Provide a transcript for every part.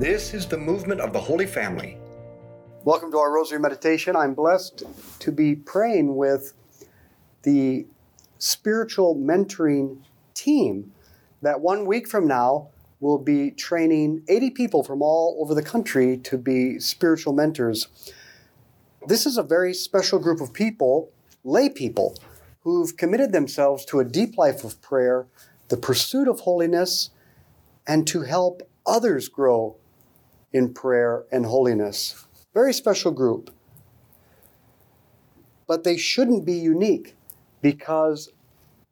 This is the movement of the Holy Family. Welcome to our Rosary Meditation. I'm blessed to be praying with the spiritual mentoring team that one week from now will be training 80 people from all over the country to be spiritual mentors. This is a very special group of people, lay people, who've committed themselves to a deep life of prayer, the pursuit of holiness, and to help others grow in prayer and holiness. Very special group. But they shouldn't be unique because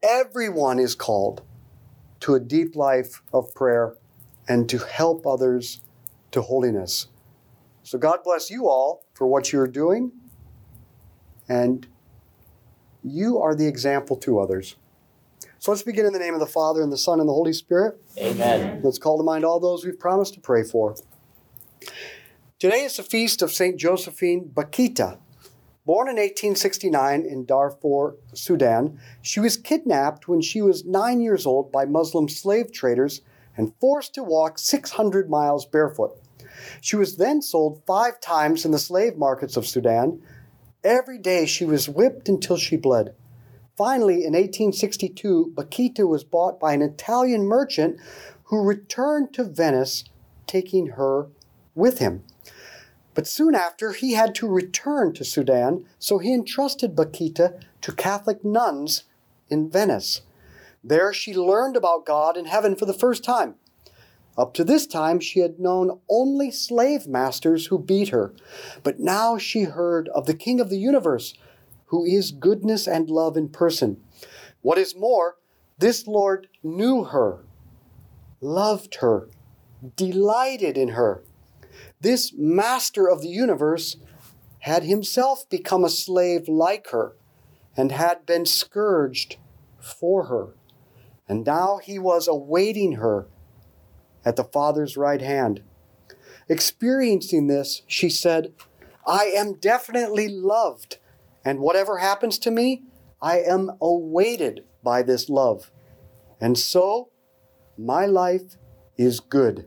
everyone is called to a deep life of prayer and to help others to holiness. So God bless you all for what you're doing, and you are the example to others. So let's begin in the name of the Father, and the Son, and the Holy Spirit. Amen. Let's call to mind all those we've promised to pray for. Today is the feast of St. Josephine Bakhita. Born in 1869 in Darfur, Sudan, she was kidnapped when she was nine years old by Muslim slave traders and forced to walk 600 miles barefoot. She was then sold five times in the slave markets of Sudan. Every day she was whipped until she bled. Finally, in 1862, Bakhita was bought by an Italian merchant who returned to Venice, taking her with him. But soon after, he had to return to Sudan, so he entrusted Bakhita to Catholic nuns in Venice. There she learned about God and heaven for the first time. Up to this time, she had known only slave masters who beat her, but now she heard of the King of the universe, who is goodness and love in person. What is more, this Lord knew her, loved her, delighted in her. This master of the universe had himself become a slave like her and had been scourged for her. And now he was awaiting her at the Father's right hand. Experiencing this, she said, I am definitely loved, and whatever happens to me, I am awaited by this love. And so, my life is good.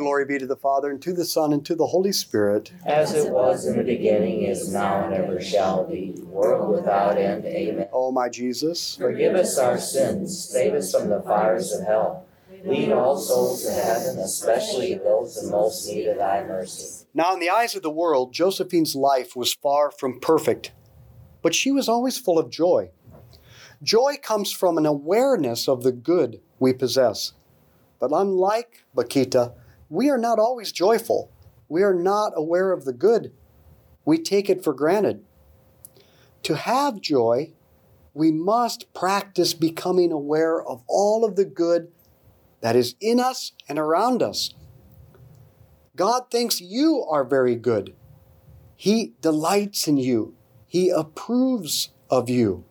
Glory be to the Father, and to the Son, and to the Holy Spirit. As it was in the beginning, is now, and ever shall be, world without end. Amen. O my Jesus, Forgive us our sins, save us from the fires of hell. Lead all souls to heaven, especially those in most need of thy mercy. Now, in the eyes of the world, Josephine's life was far from perfect, but she was always full of joy. Joy comes from an awareness of the good we possess. But unlike Bakhita, we are not always joyful. We are not aware of the good. We take it for granted. To have joy, we must practice becoming aware of all of the good that is in us and around us. God thinks you are very good. He delights in you. He approves of you.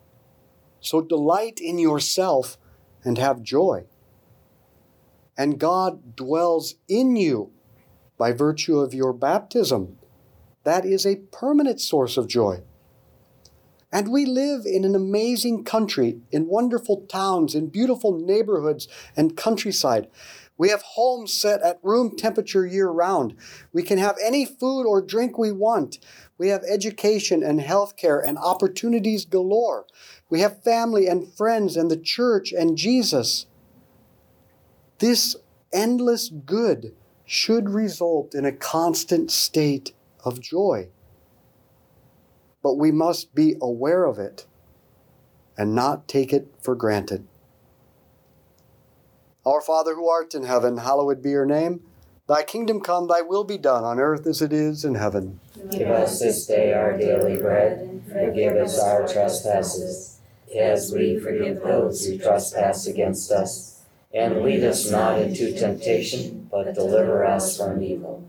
So delight in yourself and have joy. And God dwells in you by virtue of your baptism. That is a permanent source of joy. And we live in an amazing country, in wonderful towns, in beautiful neighborhoods and countryside. We have homes set at room temperature year round. We can have any food or drink we want. We have education and health care and opportunities galore. We have family and friends and the church and Jesus. This endless good should result in a constant state of joy. But we must be aware of it and not take it for granted. Our Father who art in heaven, hallowed be your name. Thy kingdom come, thy will be done on earth as it is in heaven. Give us this day our daily bread, and forgive us our trespasses, as we forgive those who trespass against us. And lead us not into temptation, but deliver us from evil.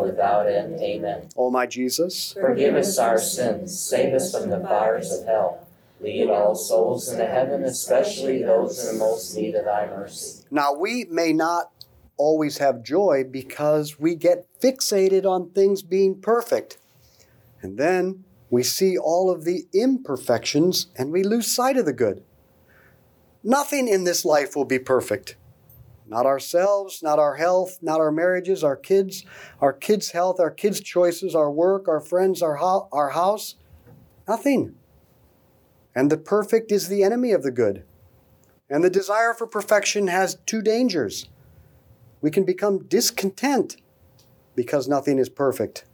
without end. Amen. O my Jesus, Forgive us our sins, save us from the fires of hell. Lead all souls into heaven, especially those in the most need of thy mercy. Now, we may not always have joy because we get fixated on things being perfect. And then we see all of the imperfections and we lose sight of the good. Nothing in this life will be perfect. Not ourselves, not our health, not our marriages, our kids, our kids' health, our kids' choices, our work, our friends, our, ho- our house. Nothing. And the perfect is the enemy of the good. And the desire for perfection has two dangers. We can become discontent because nothing is perfect,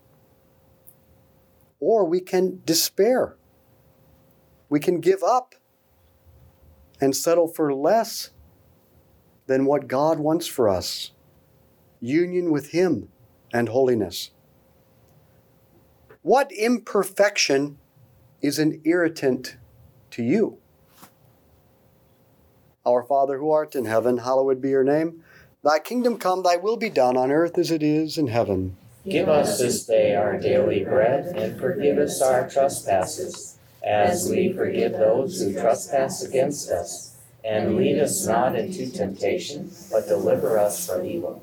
or we can despair. we can give up and settle for less than what God wants for us union with Him and holiness. What imperfection is an irritant to you? Our Father who art in heaven, hallowed be your name. Thy kingdom come, thy will be done on earth as it is in heaven. Give us this day our daily bread, and forgive us our trespasses, as we forgive those who trespass against us. And lead us not into temptation, but deliver us from evil.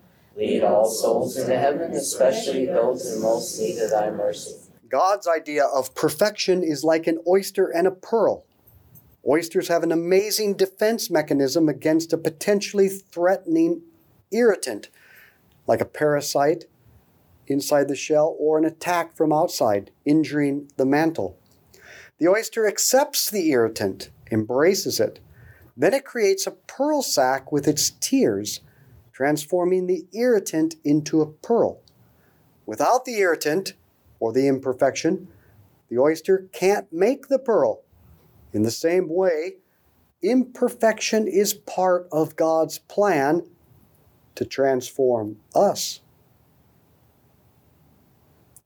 Lead all souls into heaven, especially those in most need of thy mercy. God's idea of perfection is like an oyster and a pearl. Oysters have an amazing defense mechanism against a potentially threatening irritant, like a parasite inside the shell or an attack from outside, injuring the mantle. The oyster accepts the irritant, embraces it. Then it creates a pearl sac with its tears, transforming the irritant into a pearl. Without the irritant, or the imperfection, the oyster can't make the pearl. In the same way, imperfection is part of God's plan to transform us.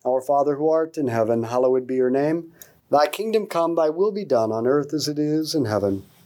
Our Father who art in heaven, hallowed be your name. Thy kingdom come, thy will be done on earth as it is in heaven.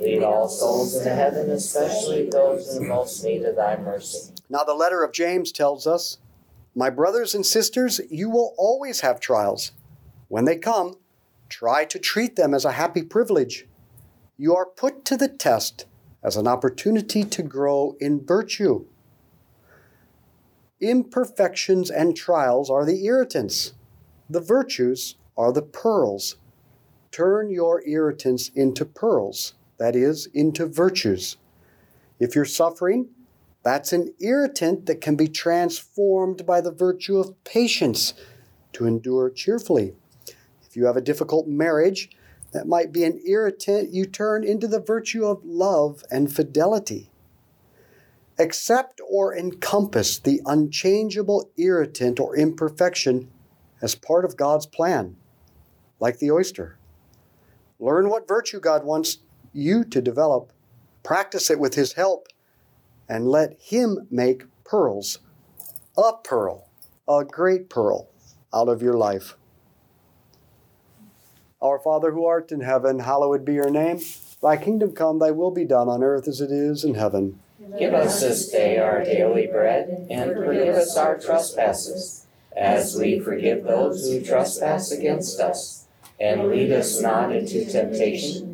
Lead all souls to heaven, especially those in most need of thy mercy. Now, the letter of James tells us, My brothers and sisters, you will always have trials. When they come, try to treat them as a happy privilege. You are put to the test as an opportunity to grow in virtue. Imperfections and trials are the irritants, the virtues are the pearls. Turn your irritants into pearls, that is, into virtues. If you're suffering, that's an irritant that can be transformed by the virtue of patience to endure cheerfully. If you have a difficult marriage, that might be an irritant you turn into the virtue of love and fidelity. Accept or encompass the unchangeable irritant or imperfection as part of God's plan, like the oyster. Learn what virtue God wants you to develop, practice it with His help, and let Him make pearls, a pearl, a great pearl, out of your life. Our Father who art in heaven, hallowed be your name. Thy kingdom come, thy will be done on earth as it is in heaven. Give us this day our daily bread, and forgive us our trespasses, as we forgive those who trespass against us. And lead us not into temptation,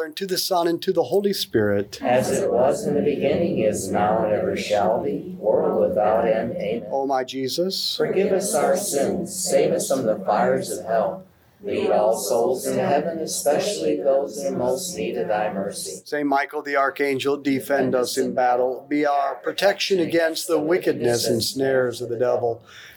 and to the Son, and to the Holy Spirit. As it was in the beginning, is now, and ever shall be, world without end. Amen. O my Jesus, Forgive us our sins, save us from the fires of hell. Lead all souls in heaven, especially those in most need of thy mercy. Saint Michael the Archangel, defend us in battle. Be our protection against the wickedness and snares of the devil.